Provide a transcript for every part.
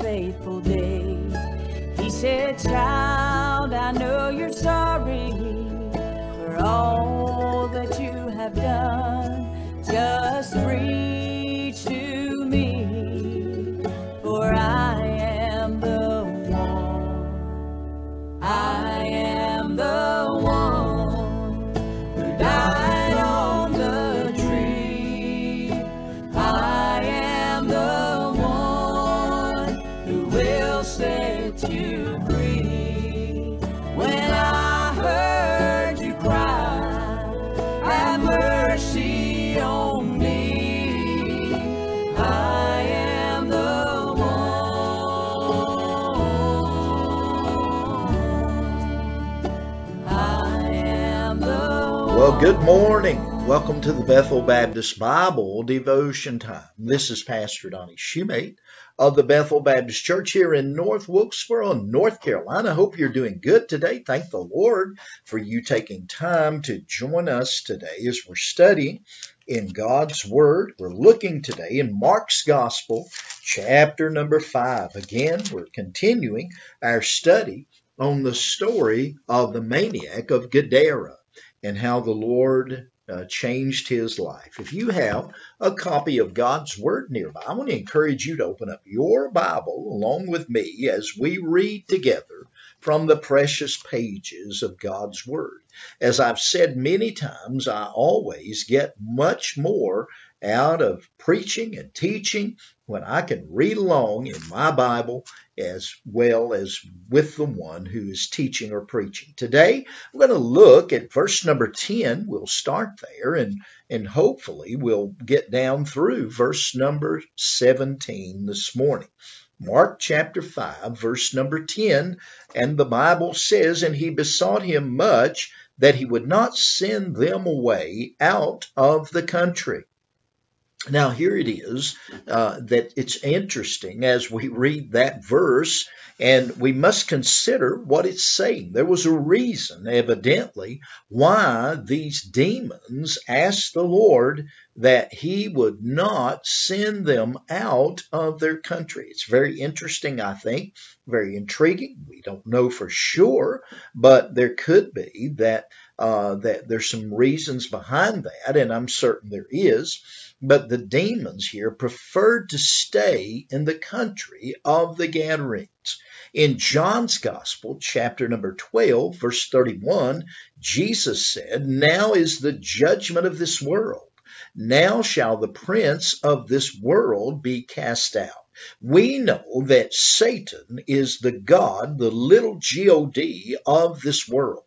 faithful day. He said, Child. Well, good morning. Welcome to the Bethel Baptist Bible Devotion Time. This is Pastor Donnie Shumate of the Bethel Baptist Church here in North Wilkesboro, North Carolina. Hope you're doing good today. Thank the Lord for you taking time to join us today as we're studying in God's Word. We're looking today in Mark's Gospel, chapter number five. Again, we're continuing our study on the story of the maniac of Gadara and how the Lord uh, changed his life. If you have a copy of God's Word nearby, I want to encourage you to open up your Bible along with me as we read together from the precious pages of God's Word. As I've said many times, I always get much more out of preaching and teaching when I can read along in my Bible as well as with the one who is teaching or preaching. Today, we're going to look at verse number 10. We'll start there and, and hopefully we'll get down through verse number 17 this morning. Mark chapter 5, verse number 10, and the Bible says, And he besought him much that he would not send them away out of the country. Now, here it is uh, that it's interesting as we read that verse, and we must consider what it's saying. There was a reason, evidently, why these demons asked the Lord that he would not send them out of their country. It's very interesting, I think, very intriguing. We don't know for sure, but there could be that uh, that there's some reasons behind that, and I'm certain there is. But the demons here preferred to stay in the country of the Gadarenes. In John's Gospel, chapter number 12, verse 31, Jesus said, Now is the judgment of this world. Now shall the prince of this world be cast out. We know that Satan is the God, the little God of this world.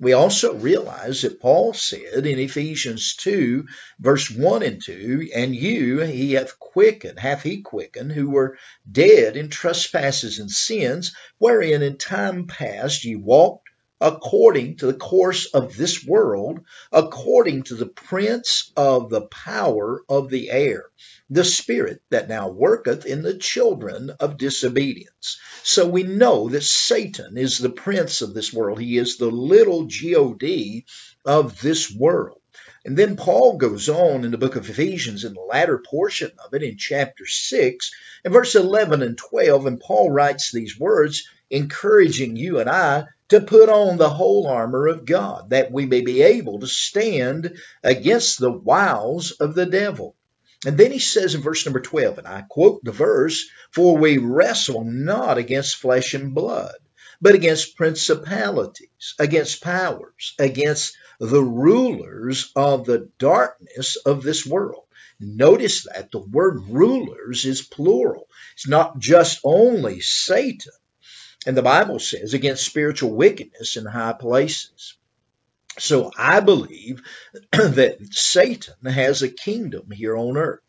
We also realize that Paul said in Ephesians 2, verse 1 and 2, and you he hath quickened, hath he quickened, who were dead in trespasses and sins, wherein in time past ye walked according to the course of this world, according to the prince of the power of the air, the spirit that now worketh in the children of disobedience. So we know that Satan is the prince of this world. He is the little God of this world. And then Paul goes on in the book of Ephesians in the latter portion of it in chapter 6 and verse 11 and 12. And Paul writes these words, encouraging you and I to put on the whole armor of God, that we may be able to stand against the wiles of the devil. And then he says in verse number 12, and I quote the verse, For we wrestle not against flesh and blood, but against principalities, against powers, against the rulers of the darkness of this world. Notice that the word rulers is plural. It's not just only Satan. And the Bible says against spiritual wickedness in high places. So I believe that Satan has a kingdom here on earth.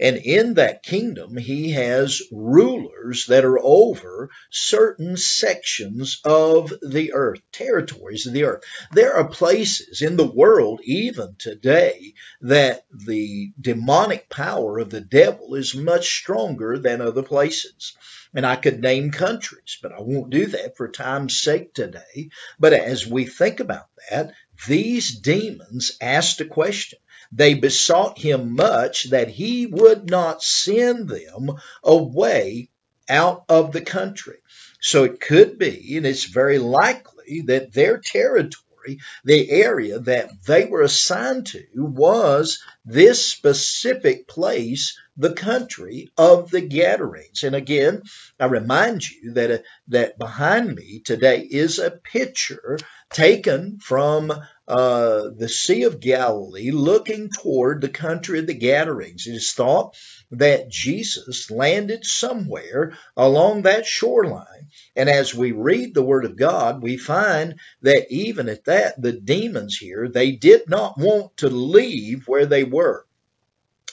And in that kingdom, he has rulers that are over certain sections of the earth, territories of the earth. There are places in the world, even today, that the demonic power of the devil is much stronger than other places. And I could name countries, but I won't do that for time's sake today. But as we think about that, these demons asked a question. They besought him much that he would not send them away out of the country. So it could be, and it's very likely, that their territory the area that they were assigned to was this specific place, the country of the Gadarenes. And again, I remind you that, uh, that behind me today is a picture taken from uh, the Sea of Galilee looking toward the country of the Gadarenes. It is thought that Jesus landed somewhere along that shoreline. And as we read the Word of God, we find that even at that, the demons here, they did not want to leave where they were.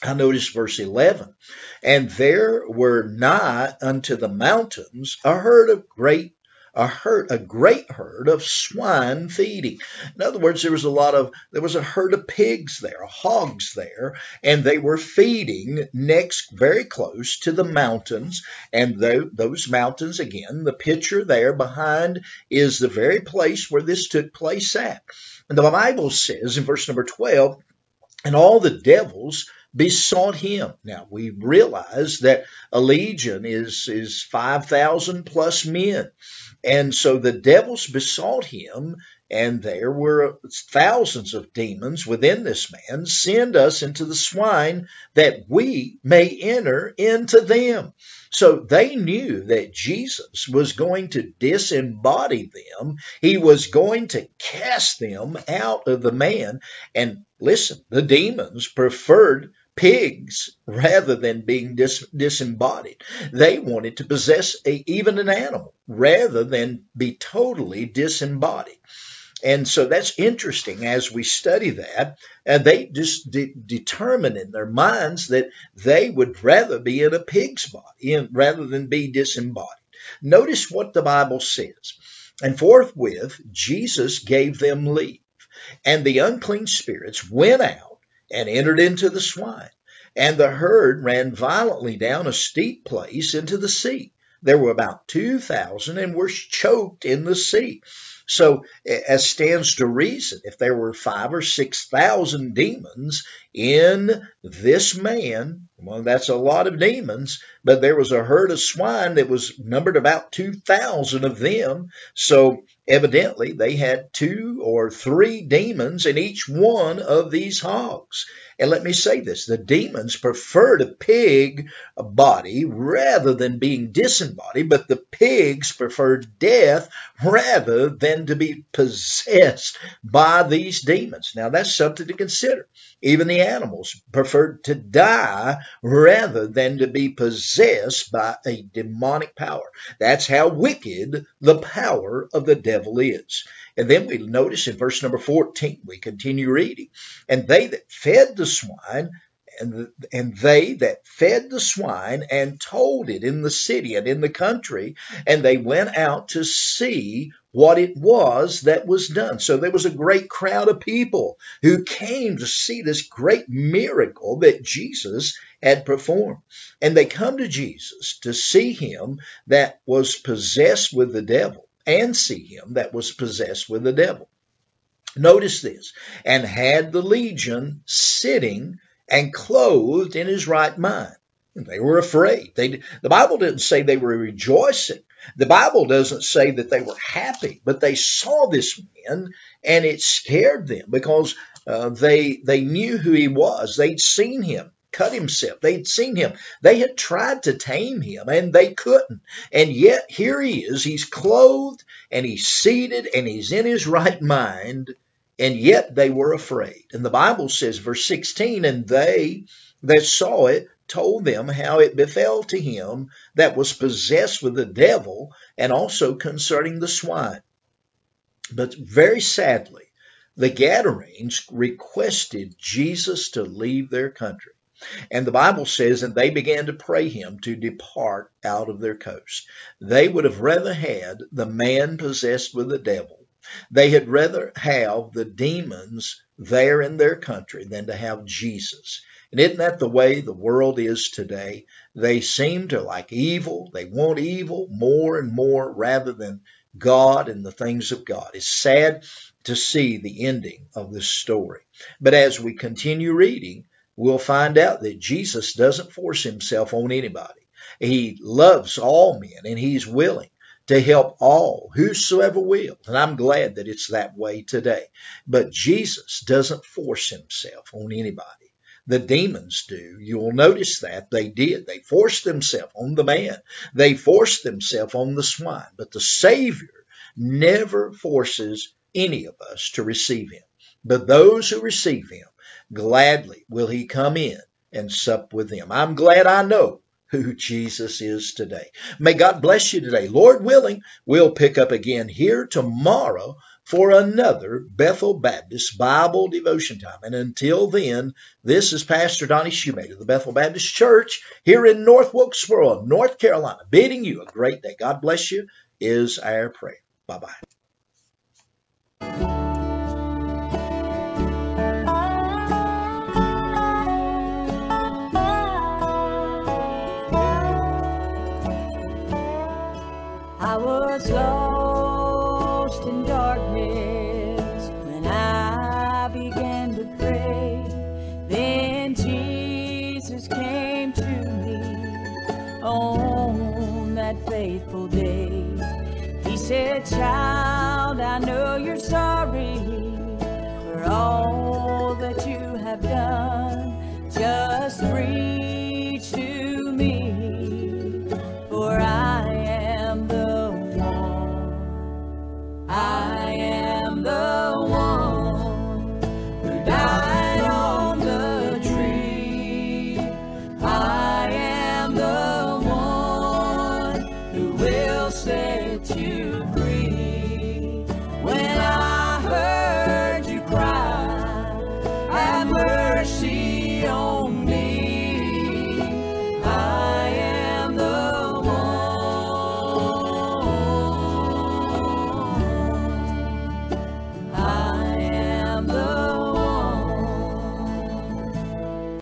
I notice verse 11. And there were nigh unto the mountains a herd of great a herd, a great herd of swine feeding. In other words, there was a lot of, there was a herd of pigs there, hogs there, and they were feeding next, very close to the mountains. And those mountains, again, the picture there behind is the very place where this took place at. And the Bible says in verse number 12, and all the devils besought him. Now we realize that a legion is, is 5,000 plus men. And so the devils besought him, and there were thousands of demons within this man. Send us into the swine that we may enter into them. So they knew that Jesus was going to disembody them. He was going to cast them out of the man. And listen, the demons preferred pigs rather than being dis- disembodied. They wanted to possess a, even an animal rather than be totally disembodied. And so that's interesting as we study that. And they just de- determine in their minds that they would rather be in a pig's body rather than be disembodied. Notice what the Bible says. And forthwith Jesus gave them leave. And the unclean spirits went out and entered into the swine. And the herd ran violently down a steep place into the sea. There were about 2,000 and were choked in the sea. So, as stands to reason, if there were five or 6,000 demons in this man, well, that's a lot of demons, but there was a herd of swine that was numbered about 2,000 of them. So, evidently, they had two or three demons in each one of these hogs. And let me say this the demons preferred a pig body rather than being disembodied, but the pigs preferred death rather than to be possessed by these demons. Now, that's something to consider. Even the animals preferred to die rather than to be possessed by a demonic power. That's how wicked the power of the devil is. And then we notice in verse number 14, we continue reading, and they that fed the swine and, and they that fed the swine and told it in the city and in the country, and they went out to see what it was that was done. So there was a great crowd of people who came to see this great miracle that Jesus had performed. And they come to Jesus to see him that was possessed with the devil and see him that was possessed with the devil. Notice this, and had the legion sitting and clothed in his right mind. And they were afraid. They, the Bible didn't say they were rejoicing. The Bible doesn't say that they were happy, but they saw this man and it scared them because uh, they they knew who he was. They'd seen him cut himself. They'd seen him. They had tried to tame him and they couldn't. And yet here he is. He's clothed and he's seated and he's in his right mind and yet they were afraid. And the Bible says, verse 16, and they that saw it told them how it befell to him that was possessed with the devil, and also concerning the swine. But very sadly, the Gadarenes requested Jesus to leave their country. And the Bible says, and they began to pray him to depart out of their coast. They would have rather had the man possessed with the devil they had rather have the demons there in their country than to have Jesus. And isn't that the way the world is today? They seem to like evil. They want evil more and more rather than God and the things of God. It's sad to see the ending of this story. But as we continue reading, we'll find out that Jesus doesn't force himself on anybody. He loves all men and he's willing to help all, whosoever will. And I'm glad that it's that way today. But Jesus doesn't force himself on anybody. The demons do. You'll notice that they did. They forced themselves on the man. They forced themselves on the swine. But the Savior never forces any of us to receive him. But those who receive him, gladly will he come in and sup with them. I'm glad I know who Jesus is today. May God bless you today. Lord willing, we'll pick up again here tomorrow for another Bethel Baptist Bible devotion time. And until then, this is Pastor Donnie Shumate of the Bethel Baptist Church here in North Wilkesboro, North Carolina, bidding you a great day. God bless you is our prayer. Bye bye. I was lost in darkness when I began to pray. Then Jesus came to me on that faithful day. He said, Child, you